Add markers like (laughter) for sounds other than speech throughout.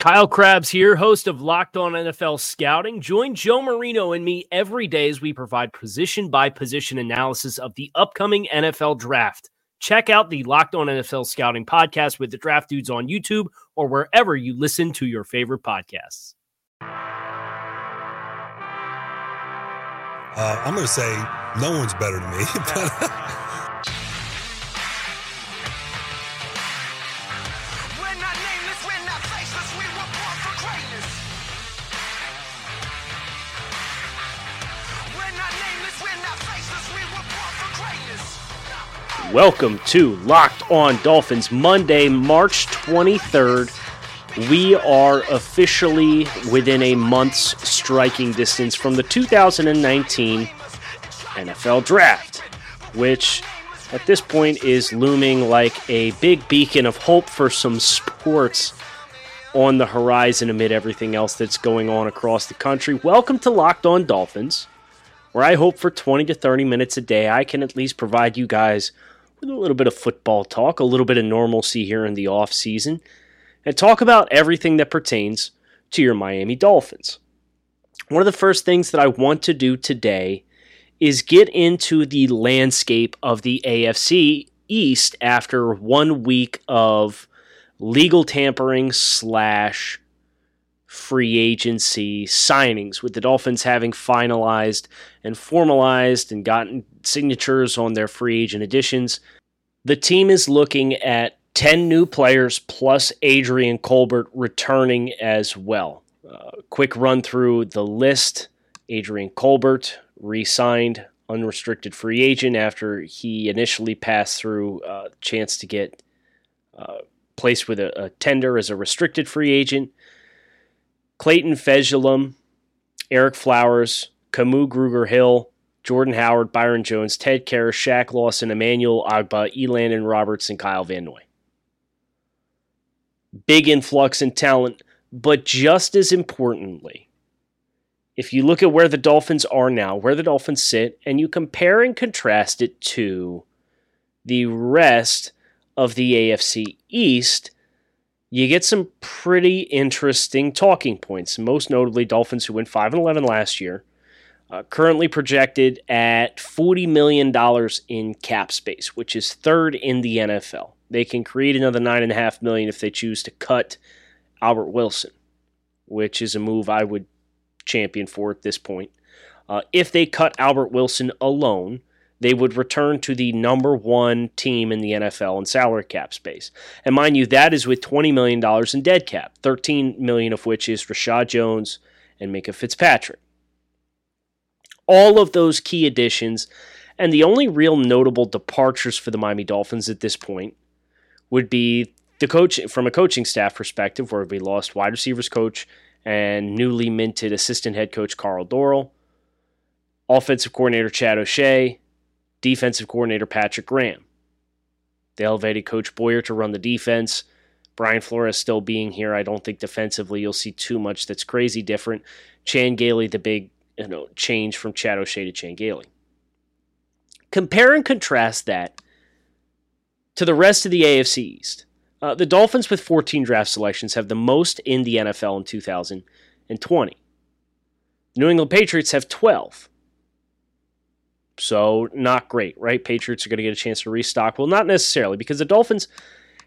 Kyle Crabbs here, host of Locked On NFL Scouting. Join Joe Marino and me every day as we provide position by position analysis of the upcoming NFL draft. Check out the Locked On NFL Scouting podcast with the draft dudes on YouTube or wherever you listen to your favorite podcasts. Uh, I'm going to say no one's better than me. (laughs) We're Welcome to Locked On Dolphins, Monday, March 23rd. We are officially within a month's striking distance from the 2019 NFL Draft, which at this point is looming like a big beacon of hope for some sports on the horizon amid everything else that's going on across the country. Welcome to Locked On Dolphins, where I hope for 20 to 30 minutes a day I can at least provide you guys with a little bit of football talk, a little bit of normalcy here in the off season, and talk about everything that pertains to your Miami Dolphins. One of the first things that I want to do today is get into the landscape of the AFC East after one week of legal tampering slash free agency signings, with the Dolphins having finalized and formalized and gotten signatures on their free agent additions. The team is looking at 10 new players plus Adrian Colbert returning as well. Uh, quick run through the list Adrian Colbert re signed unrestricted free agent after he initially passed through a uh, chance to get uh, placed with a, a, tender as a restricted free agent. Clayton Fejedelem, Ereck Flowers, Kamu Grugier Hill, Jordan Howard, Byron Jones, Ted Karras, Shaq Lawson, Emmanuel Ogbah, Elandon Roberts, and Kyle Van Noy. Big influx in talent, but just as importantly, if you look at where the Dolphins are now, where the Dolphins sit, and you compare and contrast it to the rest of the AFC East, you get some pretty interesting talking points. Most notably, Dolphins who went 5 and 11 last year, uh, currently projected at $40 million in cap space, which is third in the NFL. They can create another 9.5 million if they choose to cut Albert Wilson, which is a move I would champion for at this point. Uh, if they cut Albert Wilson alone, they would return to the number one team in the NFL in salary cap space. And mind you, that is with $20 million in dead cap, 13 million of which is Reshad Jones and Minkah Fitzpatrick. All of those key additions, and the only real notable departures for the Miami Dolphins at this point would be the coach from a coaching staff perspective, where we lost wide receivers coach and newly minted assistant head coach Karl Dorrell, offensive coordinator Chad O'Shea, defensive coordinator Patrick Graham. They elevated Coach Boyer to run the defense. Brian Flores still being here. I don't think defensively you'll see too much that's crazy different. Chan Gailey, the big you know, change from Chad O'Shea to Chan Gailey. Compare and contrast that to the rest of the AFC East. Uh, the Dolphins, with 14 draft selections, have the most in the NFL in 2020. New England Patriots have 12. So, not great, right? Patriots are going to get a chance to restock. Well, not necessarily, because the Dolphins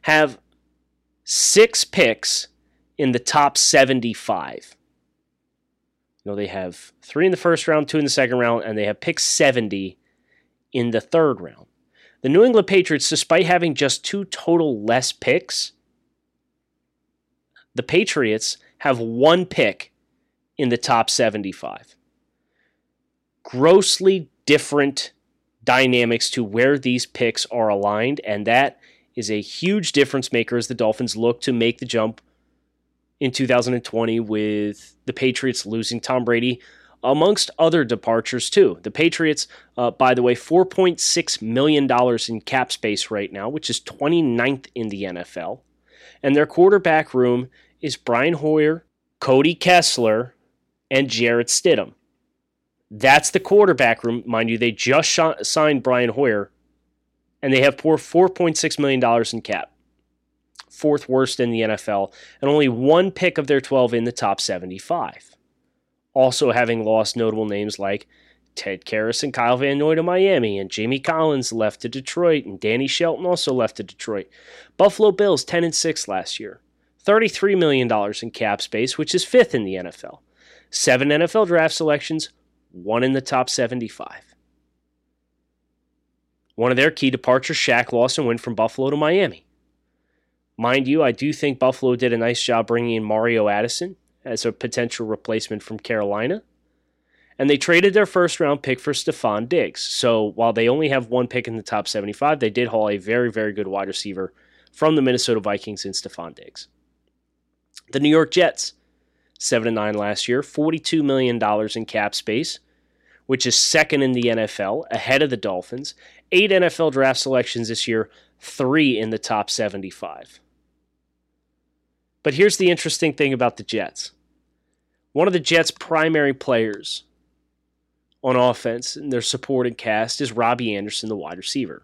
have six picks in the top 75. You know, they have three in the first round, two in the second round, and they have pick 70 in the third round. The New England Patriots, despite having just two total less picks, the Patriots have one pick in the top 75. Grossly different dynamics to where these picks are aligned, and that is a huge difference maker as the Dolphins look to make the jump in 2020 with the Patriots losing Tom Brady, amongst other departures too. The Patriots, uh, by the way, $4.6 million in cap space right now, which is 29th in the NFL. And their quarterback room is Brian Hoyer, Cody Kessler, and Jarrett Stidham. That's the quarterback room. Mind you, they just signed Brian Hoyer, and they have poor $4.6 million in cap. Fourth worst in the NFL, and only one pick of their 12 in the top 75. Also having lost notable names like Ted Karras and Kyle Van Noy to Miami, and Jamie Collins left to Detroit, and Danny Shelton also left to Detroit. Buffalo Bills 10 and 6 last year. $33 million in cap space, which is fifth in the NFL. Seven NFL draft selections, one in the top 75. One of their key departures, Shaq Lawson, went from Buffalo to Miami. Mind you, I do think Buffalo did a nice job bringing in Mario Addison as a potential replacement from Carolina. And they traded their first round pick for Stefon Diggs. So while they only have one pick in the top 75, they did haul a very, very good wide receiver from the Minnesota Vikings in Stefon Diggs. The New York Jets, 7 and 9 last year, $42 million in cap space, which is second in the NFL, ahead of the Dolphins. Eight NFL draft selections this year, three in the top 75. But here's the interesting thing about the Jets one of the Jets' primary players on offense and their supporting cast is Robbie Anderson, the wide receiver,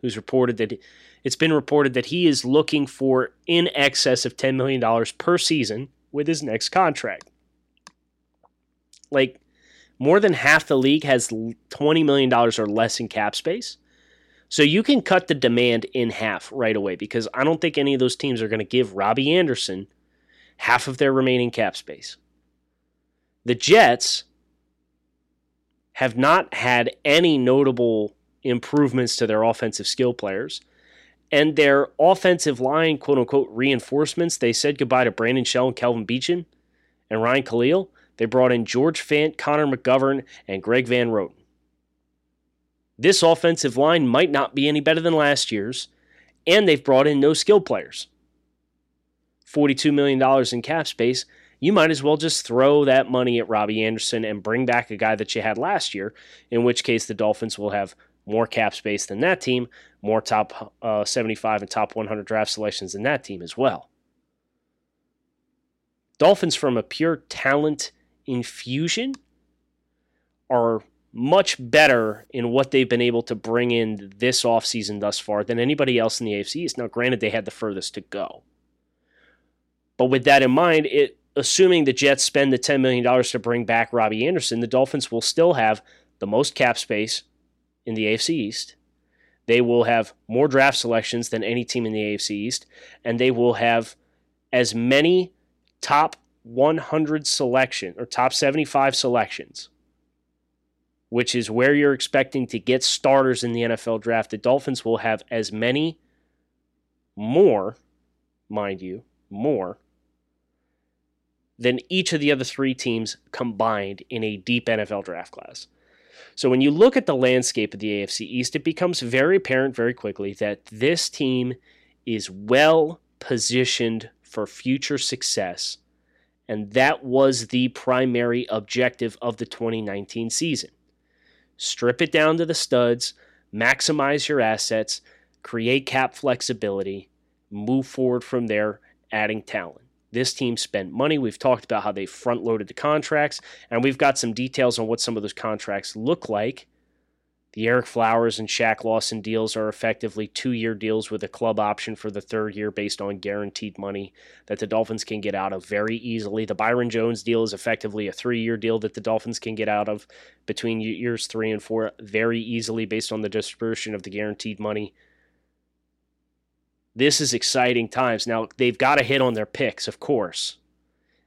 who's reported that it's been reported that he is looking for in excess of $10 million per season with his next contract. Like, more than half the league has $20 million or less in cap space. So you can cut the demand in half right away because I don't think any of those teams are going to give Robbie Anderson half of their remaining cap space. The Jets have not had any notable improvements to their offensive skill players. And their offensive line, quote unquote, reinforcements, they said goodbye to Brandon Shell and Kelvin Beachum and Ryan Kalil. They brought in George Fant, Connor McGovern, and Greg Van Roten. This offensive line might not be any better than last year's, and they've brought in no skill players. $42 million in cap space, you might as well just throw that money at Robbie Anderson and bring back a guy that you had last year, in which case the Dolphins will have more cap space than that team, more top uh, 75 and top 100 draft selections than that team as well. Dolphins, from a pure talent infusion, are much better in what they've been able to bring in this offseason thus far than anybody else in the AFC East. Now, granted, they had the furthest to go. But with that in mind, it assuming the Jets spend the $10 million to bring back Robbie Anderson, the Dolphins will still have the most cap space in the AFC East. They will have more draft selections than any team in the AFC East, and they will have as many top 100 selection or top 75 selections which is where you're expecting to get starters in the NFL draft, the Dolphins will have as many more, mind you, more than each of the other three teams combined in a deep NFL draft class. So when you look at the landscape of the AFC East, it becomes very apparent very quickly that this team is well positioned for future success. And that was the primary objective of the 2019 season strip it down to the studs, maximize your assets, create cap flexibility, move forward from there, adding talent. This team spent money. We've talked about how they front loaded the contracts, and we've got some details on what some of those contracts look like the Ereck Flowers and Shaq Lawson deals are effectively two year deals with a club option for the third year based on guaranteed money that the Dolphins can get out of very easily. The Byron Jones deal is effectively a three year deal that the Dolphins can get out of between years three and four very easily based on the distribution of the guaranteed money. This is exciting times. Now, they've got to hit on their picks, of course.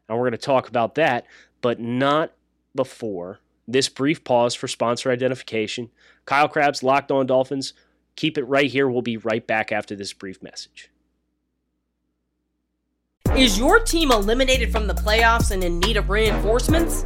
And we're going to talk about that, but not before this brief pause for sponsor identification. Kyle Crabbs, Locked On Dolphins. Keep it right here. We'll be right back after this brief message. Is your team eliminated from the playoffs and in need of reinforcements?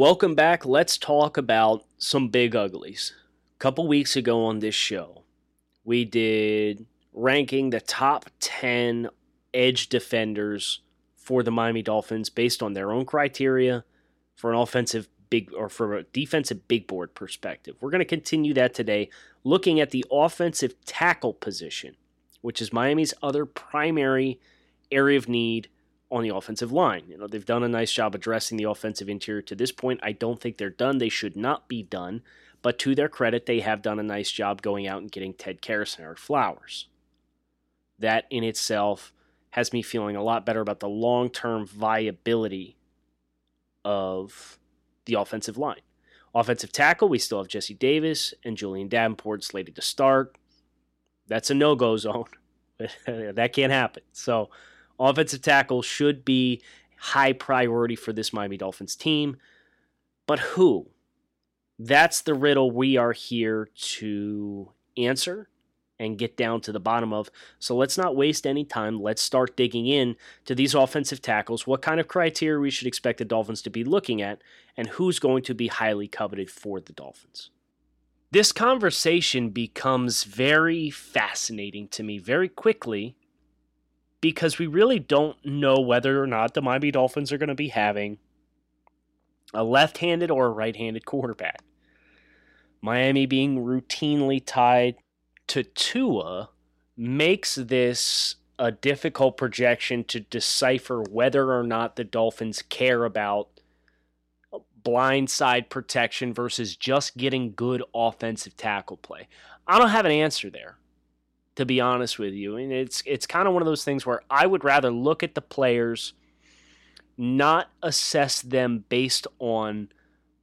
Welcome back. Let's talk about some big uglies. A couple weeks ago on this show, we did ranking the top 10 edge defenders for the Miami Dolphins based on their own criteria for an offensive big or for a defensive big board perspective. We're going to continue that today looking at the offensive tackle position, which is Miami's other primary area of need on the offensive line. You know, they've done a nice job addressing the offensive interior to this point. I don't think they're done. They should not be done. But to their credit, they have done a nice job going out and getting Ted Karras and Ereck Flowers. That in itself has me feeling a lot better about the long term viability of the offensive line. Offensive tackle, we still have Jesse Davis and Julian Davenport slated to start. That's a no go (laughs) zone. (laughs) that can't happen. So, offensive tackle should be high priority for this Miami Dolphins team. But who? That's the riddle we are here to answer and get down to the bottom of. So let's not waste any time. Let's start digging in to these offensive tackles, what kind of criteria we should expect the Dolphins to be looking at, and who's going to be highly coveted for the Dolphins. This conversation becomes very fascinating to me very quickly because we really don't know whether or not the Miami Dolphins are going to be having a left handed or a right handed quarterback. Miami being routinely tied to Tua makes this a difficult projection to decipher whether or not the Dolphins care about blindside protection versus just getting good offensive tackle play. I don't have an answer there, to be honest with you. And it's it's kind of one of those things where I would rather look at the players, not assess them based on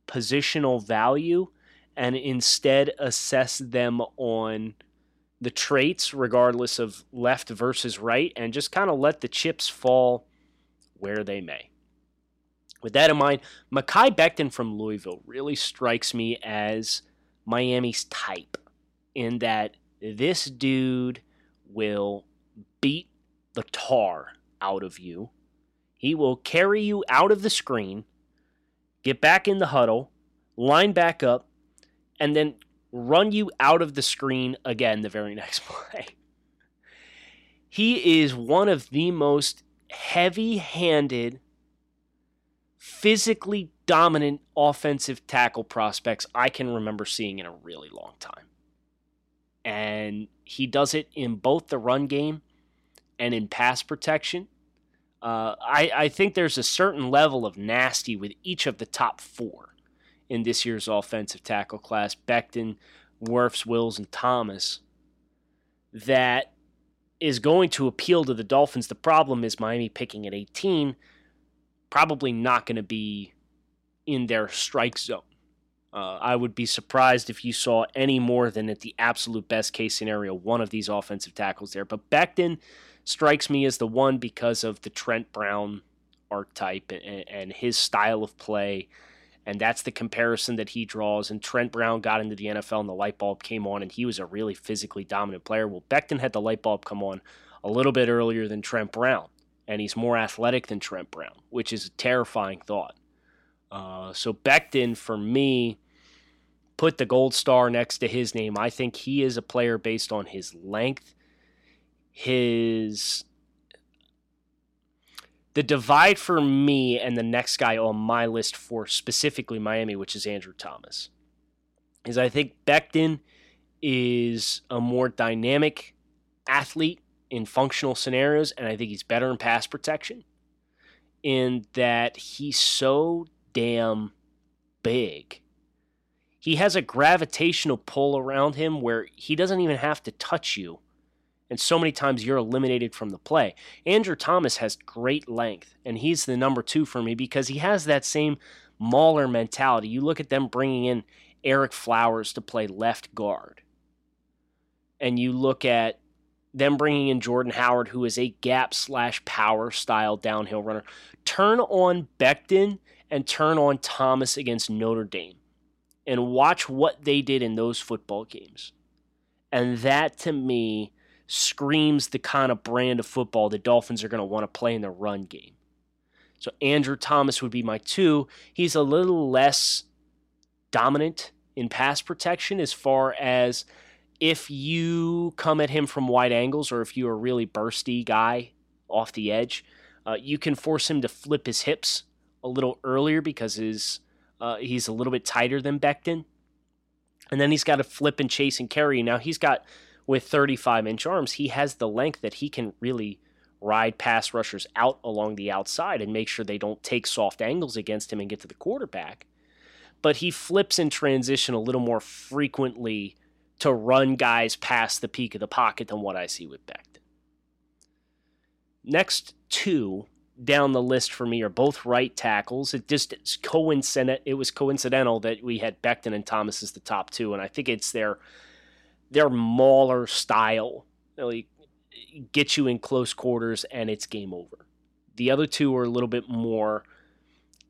positional value, and instead assess them on the traits, regardless of left versus right, and just kind of let the chips fall where they may. With that in mind, Mekhi Becton from Louisville really strikes me as Miami's type in that this dude will beat the tar out of you. He will carry you out of the screen, get back in the huddle, line back up, and then run you out of the screen again the very (laughs) next play. He is one of the most heavy handed, physically dominant offensive tackle prospects I can remember seeing in a really long time. And he does it in both the run game and in pass protection. Uh, I, I think there's a certain level of nasty with each of the top four in this year's offensive tackle class Becton, Wirfs, Wills, and Thomas that is going to appeal to the Dolphins. The problem is Miami picking at 18, probably not going to be in their strike zone. Uh, I would be surprised if you saw any more than at the absolute best case scenario one of these offensive tackles there. But Becton strikes me as the one because of the Trent Brown archetype and, and his style of play and that's the comparison that he draws. And Trent Brown got into the NFL and the light bulb came on, and he was a really physically dominant player. Well, Becton had the light bulb come on a little bit earlier than Trent Brown, and he's more athletic than Trent Brown, which is a terrifying thought. Uh, so Becton, for me, put the gold star next to his name. I think he is a player based on his length, his the divide for me and the next guy on my list for specifically Miami, which is Andrew Thomas, is I think Becton is a more dynamic athlete in functional scenarios, and I think he's better in pass protection. In that he's so damn big. He has a gravitational pull around him where he doesn't even have to touch you And so many times you're eliminated from the play. Andrew Thomas has great length, and he's the number two for me because he has that same Mauler mentality. You look at them bringing in Ereck Flowers to play left guard, and you look at them bringing in Jordan Howard, who is a gap slash power style downhill runner. Turn on Becton and turn on Thomas against Notre Dame and watch what they did in those football games. And that to me screams the kind of brand of football the Dolphins are going to want to play in the run game. So Andrew Thomas would be my two. He's a little less dominant in pass protection as far as if you come at him from wide angles or if you're a really bursty guy off the edge, uh, you can force him to flip his hips a little earlier because his uh, he's a little bit tighter than Becton. And then he's got to flip and chase and carry. Now he's got with 35 inch arms, he has the length that he can really ride pass rushers out along the outside and make sure they don't take soft angles against him and get to the quarterback. But he flips in transition a little more frequently to run guys past the peak of the pocket than what I see with Becton. Next two down the list for me are both right tackles. It just it's coincident. It was coincidental that we had Becton and Thomas as the top two, and I think it's their their mauler style. Really get you in close quarters, and it's game over. The other two are a little bit more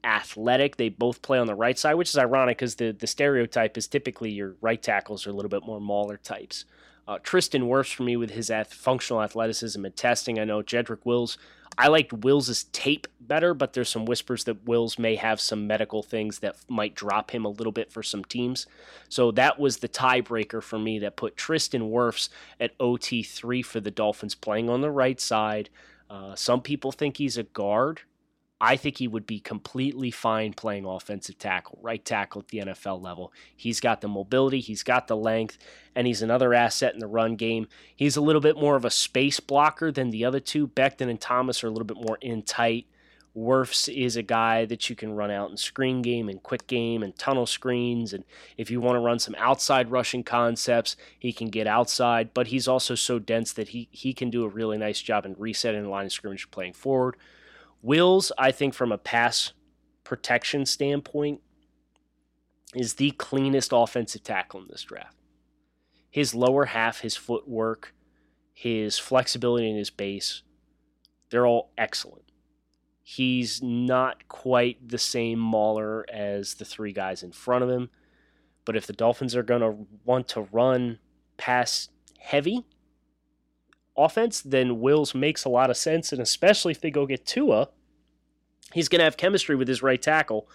athletic. They both play on the right side, which is ironic because the the stereotype is typically your right tackles are a little bit more mauler types. Uh, Tristan Wirfs for me with his ath- functional athleticism and testing. I know Jedrick Wills. I liked Wills's tape better, but there's some whispers that Wills may have some medical things that might drop him a little bit for some teams. So that was the tiebreaker for me that put Tristan Wirfs at OT3 for the Dolphins playing on the right side. Uh, some people think he's a guard. I think he would be completely fine playing offensive tackle, right tackle at the NFL level. He's got the mobility, he's got the length, and he's another asset in the run game. He's a little bit more of a space blocker than the other two. Becton and Thomas are a little bit more in tight. Wirfs is a guy that you can run out in screen game and quick game and tunnel screens. And if you want to run some outside rushing concepts, he can get outside, but he's also so dense that he, he can do a really nice job in resetting the line of scrimmage playing forward. Wills, I think, from a pass protection standpoint, is the cleanest offensive tackle in this draft. His lower half, his footwork, his flexibility in his base, they're all excellent. He's not quite the same mauler as the three guys in front of him, but if the Dolphins are going to want to run pass heavy, offense, then Wills makes a lot of sense. And especially if they go get Tua, he's going to have chemistry with his right tackle.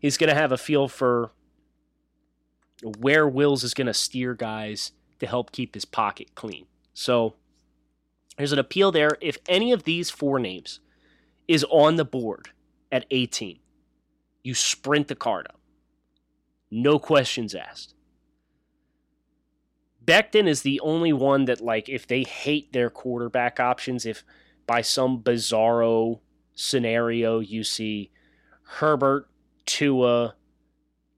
He's going to have a feel for where Wills is going to steer guys to help keep his pocket clean. So there's an appeal there. If any of these four names is on the board at 18, you sprint the card up. No questions asked. Becton is the only one that, like, if they hate their quarterback options, if by some bizarro scenario you see Herbert, Tua,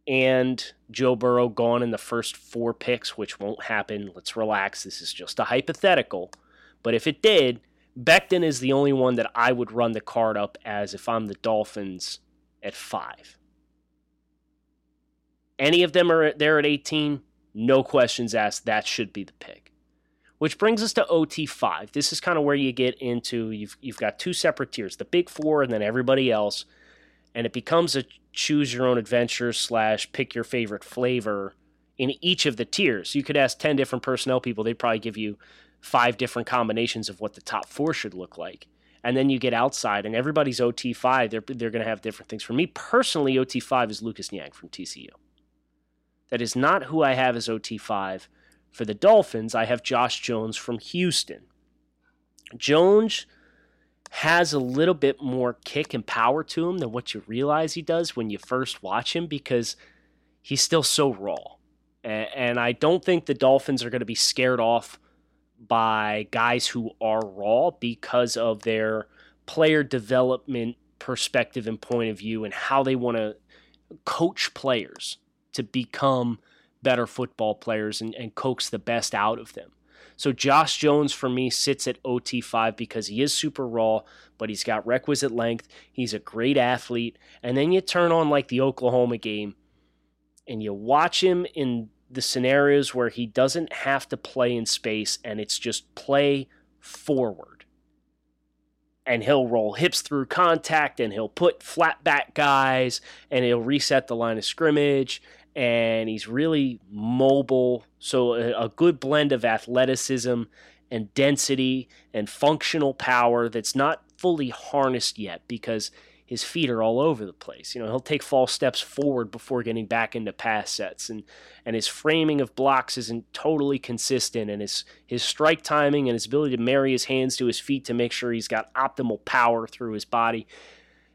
and Joe Burrow gone in the first four picks, which won't happen. Let's relax. This is just a hypothetical. But if it did, Becton is the only one that I would run the card up as if I'm the Dolphins at five. Any of them are there at 18, no questions asked. That should be the pick. Which brings us to OT5. This is kind of where you get into you've you've got two separate tiers, the big four and then everybody else, and it becomes a choose your own adventure slash pick your favorite flavor in each of the tiers. You could ask 10 different personnel people, they'd probably give you five different combinations of what the top four should look like. And then you get outside, and everybody's OT5, they're, they're going to have different things. For me personally, OT5 is Lucas Niang from TCU. That is not who I have as OT5. For the Dolphins, I have Josh Jones from Houston. Jones has a little bit more kick and power to him than what you realize he does when you first watch him because he's still so raw. And I don't think the Dolphins are going to be scared off by guys who are raw because of their player development perspective and point of view and how they want to coach players to become better football players and, and coax the best out of them. So Josh Jones for me sits at OT5 because he is super raw, but he's got requisite length. He's a great athlete. And then you turn on like the Oklahoma game and you watch him in the scenarios where he doesn't have to play in space and it's just play forward. And he'll roll hips through contact and he'll put flat back guys and he'll reset the line of scrimmage and he's really mobile. So a, a good blend of athleticism and density and functional power that's not fully harnessed yet because his feet are all over the place. You know, he'll take false steps forward before getting back into pass sets, and and his framing of blocks isn't totally consistent, and his his strike timing and his ability to marry his hands to his feet to make sure he's got optimal power through his body.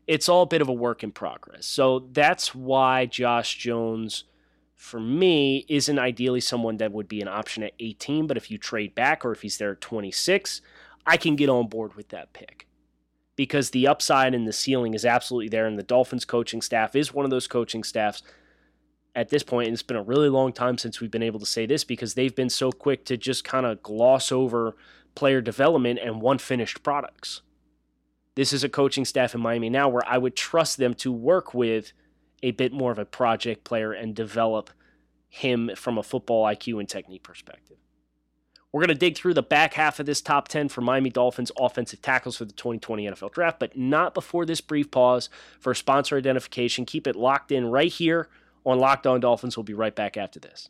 It's all a bit of a work in progress. So that's why Josh Jones, for me, isn't ideally someone that would be an option at 18. But if you trade back or if he's there at 26, I can get on board with that pick because the upside and the ceiling is absolutely there. And the Dolphins coaching staff is one of those coaching staffs at this point. And it's been a really long time since we've been able to say this because they've been so quick to just kind of gloss over player development and one finished products. This is a coaching staff in Miami now where I would trust them to work with a bit more of a project player and develop him from a football IQ and technique perspective. We're going to dig through the back half of this top 10 for Miami Dolphins offensive tackles for the 2020 NFL Draft, but not before this brief pause for sponsor identification. Keep it locked in right here on Locked On Dolphins. We'll be right back after this.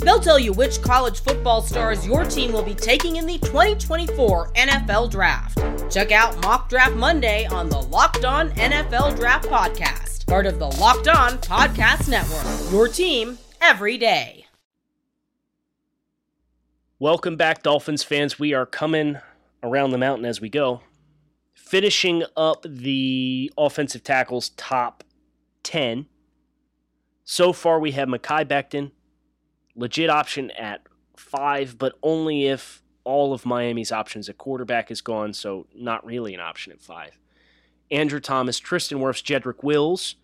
They'll tell you which college football stars your team will be taking in the 2024 NFL Draft. Check out Mock Draft Monday on the Locked On NFL Draft Podcast, part of the Locked On Podcast Network. Your team every day. Welcome back, Dolphins fans. We are coming around the mountain as we go. Finishing up the offensive tackles top 10. So far, we have Mekhi Becton, legit option at five, but only if all of Miami's options at quarterback is gone, so not really an option at five. Andrew Thomas, Tristan Wirfs, Jedrick Wills,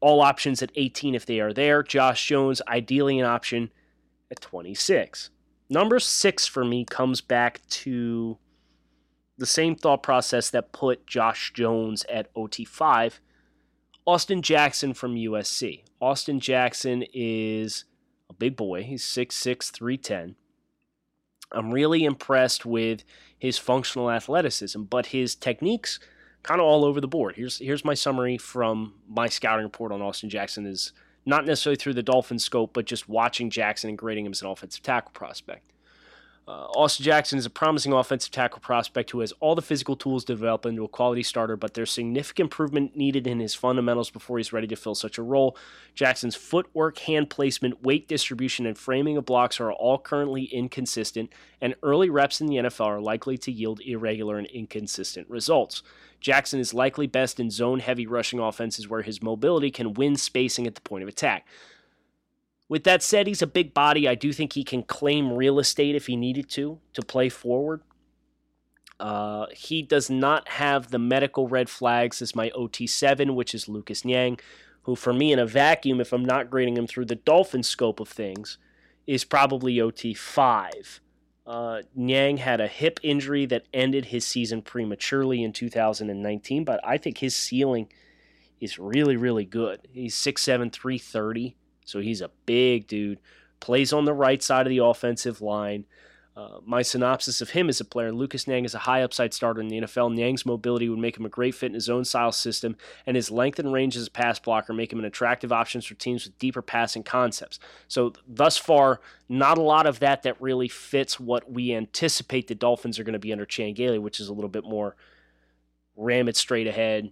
all options at 18 if they are there. Josh Jones, ideally an option at 26. Number six for me comes back to the same thought process that put Josh Jones at OT5. Austin Jackson from USC. Austin Jackson is a big boy. He's 6'6, 310. I'm really impressed with his functional athleticism, but his techniques kind of all over the board. Here's here's my summary from my scouting report on Austin Jackson is not necessarily through the Dolphin scope, but just watching Jackson and grading him as an offensive tackle prospect. Uh, Austin Jackson is a promising offensive tackle prospect who has all the physical tools to develop into a quality starter, but there's significant improvement needed in his fundamentals before he's ready to fill such a role. Jackson's footwork, hand placement, weight distribution, and framing of blocks are all currently inconsistent, and early reps in the NFL are likely to yield irregular and inconsistent results. Jackson is likely best in zone heavy rushing offenses where his mobility can win spacing at the point of attack. With that said, he's a big body. I do think he can claim real estate if he needed to to play forward. Uh, he does not have the medical red flags as my OT7, which is Lucas Niang, who, for me, in a vacuum, if I'm not grading him through the Dolphin scope of things, is probably OT5. Uh, Niang had a hip injury that ended his season prematurely in 2019, but I think his ceiling is really, really good. He's 6'7, 330. So he's a big dude, plays on the right side of the offensive line. Uh, my synopsis of him as a player Lucas Niang is a high upside starter in the NFL. Niang's mobility would make him a great fit in his own style system, and his length and range as a pass blocker make him an attractive option for teams with deeper passing concepts. So, thus far, not a lot of that that really fits what we anticipate the Dolphins are going to be under Chan which is a little bit more ram it straight ahead,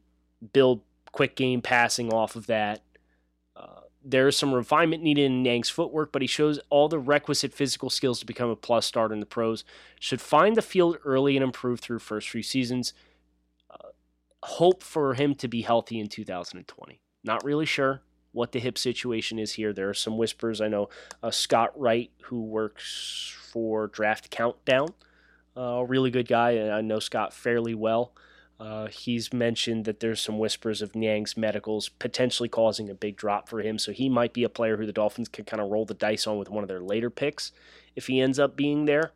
build quick game passing off of that. Uh, there is some refinement needed in Niang's footwork, but he shows all the requisite physical skills to become a plus starter in the pros. Should find the field early and improve through first few seasons. Uh, hope for him to be healthy in 2020. Not really sure. what the hip situation is here. There are some whispers. I know uh, Scott Wright, who works for Draft Countdown, uh, a really good guy, and I know Scott fairly well. Uh, he's mentioned that there's some whispers of Niang's medicals potentially causing a big drop for him, so he might be a player who the Dolphins can kind of roll the dice on with one of their later picks if he ends up being there.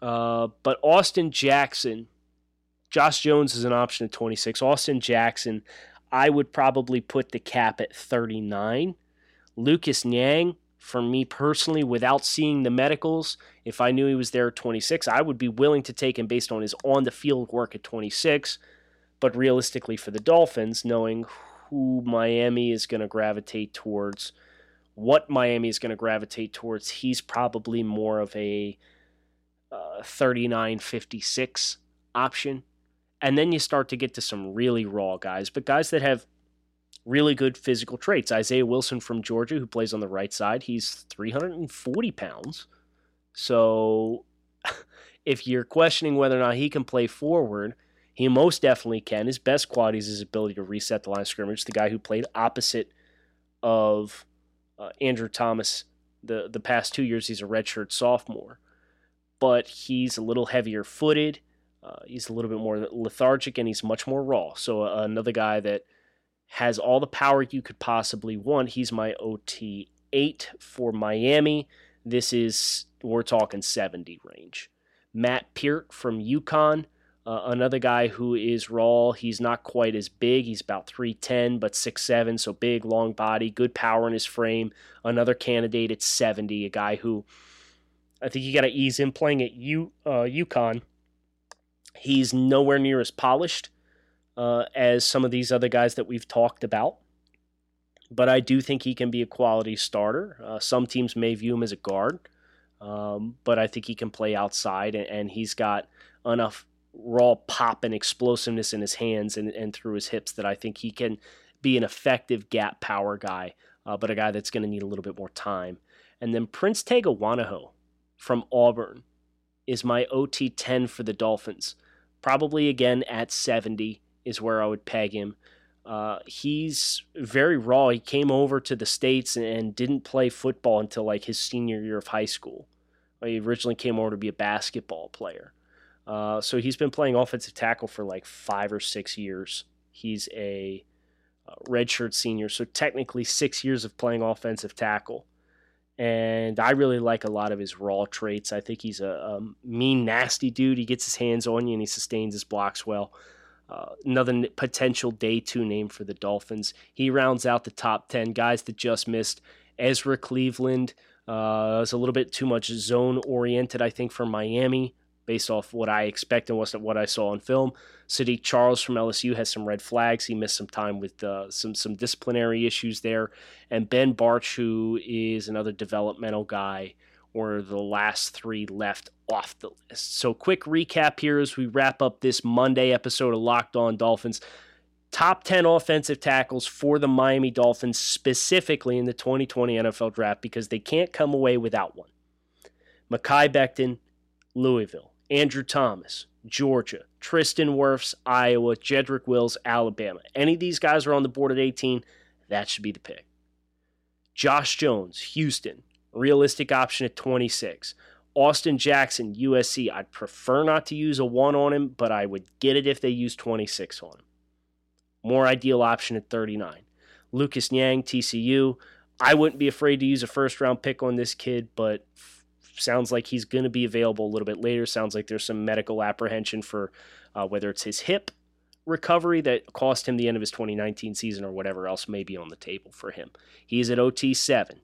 Uh, but Austin Jackson, Josh Jones is an option at 26. Austin Jackson, I would probably put the cap at 39. Lucas Niang, for me personally, without seeing the medicals, if I knew he was there at 26, I would be willing to take him based on his on the field work at 26. But realistically, for the Dolphins, knowing who Miami is going to gravitate towards, what Miami is going to gravitate towards, he's probably more of a uh, 39 56 option. And then you start to get to some really raw guys, but guys that have really good physical traits. Isaiah Wilson from Georgia, who plays on the right side, he's 340 pounds. So (laughs) if you're questioning whether or not he can play forward, he most definitely can. His best quality is his ability to reset the line of scrimmage. The guy who played opposite of uh, Andrew Thomas the, the past two years, he's a redshirt sophomore. But he's a little heavier footed. Uh, he's a little bit more lethargic and he's much more raw. So, uh, another guy that has all the power you could possibly want. He's my OT 8 for Miami. This is, we're talking 70 range. Matt Peart from UConn, uh, another guy who is raw. He's not quite as big. He's about 310, but 6'7, so big, long body, good power in his frame. Another candidate at 70, a guy who I think you got to ease in playing at U, uh, UConn. He's nowhere near as polished uh, as some of these other guys that we've talked about. But I do think he can be a quality starter. Uh, some teams may view him as a guard, um, but I think he can play outside, and, and, he's got enough raw pop and explosiveness in his hands and, and through his hips that I think he can be an effective gap power guy, uh, but a guy that's going to need a little bit more time. And then Prince Tega Wanogho from Auburn is my OT 10 for the Dolphins. Probably again at 70 is where I would peg him. Uh, he's very raw. He came over to the States and didn't play football until like his senior year of high school. He originally came over to be a basketball player. Uh, so he's been playing offensive tackle for like five or six years. He's a uh, redshirt senior, so technically six years of playing offensive tackle. And I really like a lot of his raw traits. I think he's a, a mean, nasty dude. He gets his hands on you and he sustains his blocks well. Uh, another potential day two name for the Dolphins. He rounds out the top 10 guys that just missed. Ezra Cleveland uh, was a little bit too much zone oriented, I think, for Miami based off what I expect and what I saw on film. Saahdiq Charles from LSU has some red flags. He missed some time with uh, some some disciplinary issues there, and Ben Bartch, who is another developmental guy, were the last three left off the list. So, quick recap here as we wrap up this Monday episode of Locked On Dolphins. Top 10 offensive tackles for the Miami Dolphins, specifically in the 2020 NFL Draft, because they can't come away without one. Mekhi Becton, Louisville. Andrew Thomas, Georgia. Tristan Wirfs, Iowa. Jedrick Wills, Alabama. Any of these guys are on the board at 18, that should be the pick. Josh Jones, Houston. Realistic option at 26. Austin Jackson, USC. I'd prefer not to use a 1 on him, but I would get it if they use 26 on him. More ideal option at 39. Lucas Niang, TCU. I wouldn't be afraid to use a first round pick on this kid, but sounds like he's going to be available a little bit later. Sounds like there's some medical apprehension for uh, whether it's his hip recovery that cost him the end of his 2019 season or whatever else may be on the table for him. He's at OT 7.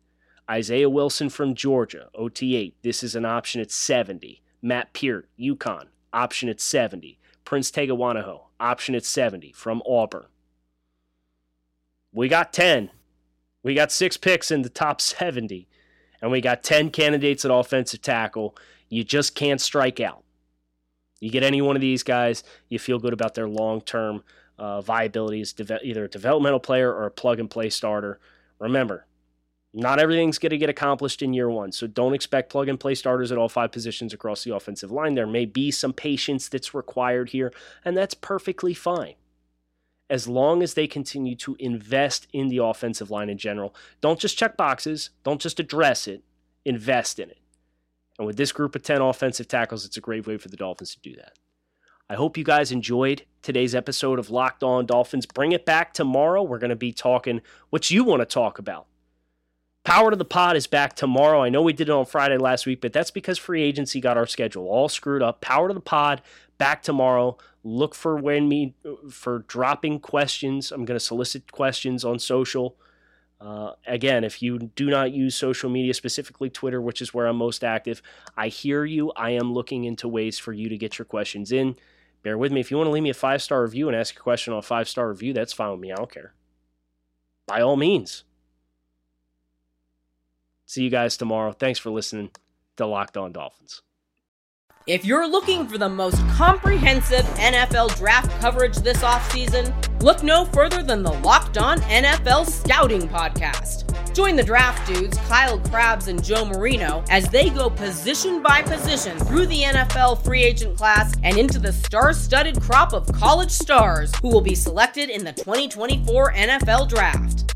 Isaiah Wilson from Georgia, OT8. This is an option at 70. Matt Peart, UConn, option at 70. Prince Tega Wanogho, option at 70 from Auburn. We got 10. We got six picks in the top 70, and we got 10 candidates at offensive tackle. You just can't strike out. You get any one of these guys, you feel good about their long term uh, viability as either a developmental player or a plug and play starter. Remember, not everything's going to get accomplished in year one, so don't expect plug and play starters at all five positions across the offensive line. There may be some patience that's required here, and that's perfectly fine. as long as they continue to invest in the offensive line in general. Don't just check boxes, don't just address it, invest in it. And with this group of 10 offensive tackles, it's a great way for the Dolphins to do that. I hope you guys enjoyed today's episode of Locked On Dolphins. Bring it back tomorrow. We're going to be talking what you want to talk about. Power to the Pod is back tomorrow. I know we did it on Friday last week, but that's because free agency got our schedule all screwed up. Power to the Pod back tomorrow. Look for when me for dropping questions. I'm going to solicit questions on social. Uh, again, if you do not use social media, specifically Twitter, which is where I'm most active, I hear you. I am looking into ways for you to get your questions in. Bear with me. If you want to leave me a five star review and ask a question on a five star review, that's fine with me. I don't care. By all means. See you guys tomorrow. Thanks for listening to Locked On Dolphins. If you're looking for the most comprehensive NFL draft coverage this offseason, look no further than the Locked On NFL Scouting Podcast. Join the draft dudes, Kyle Crabbs and Joe Marino, as they go position by position through the NFL free agent class and into the star studded crop of college stars who will be selected in the 2024 NFL Draft.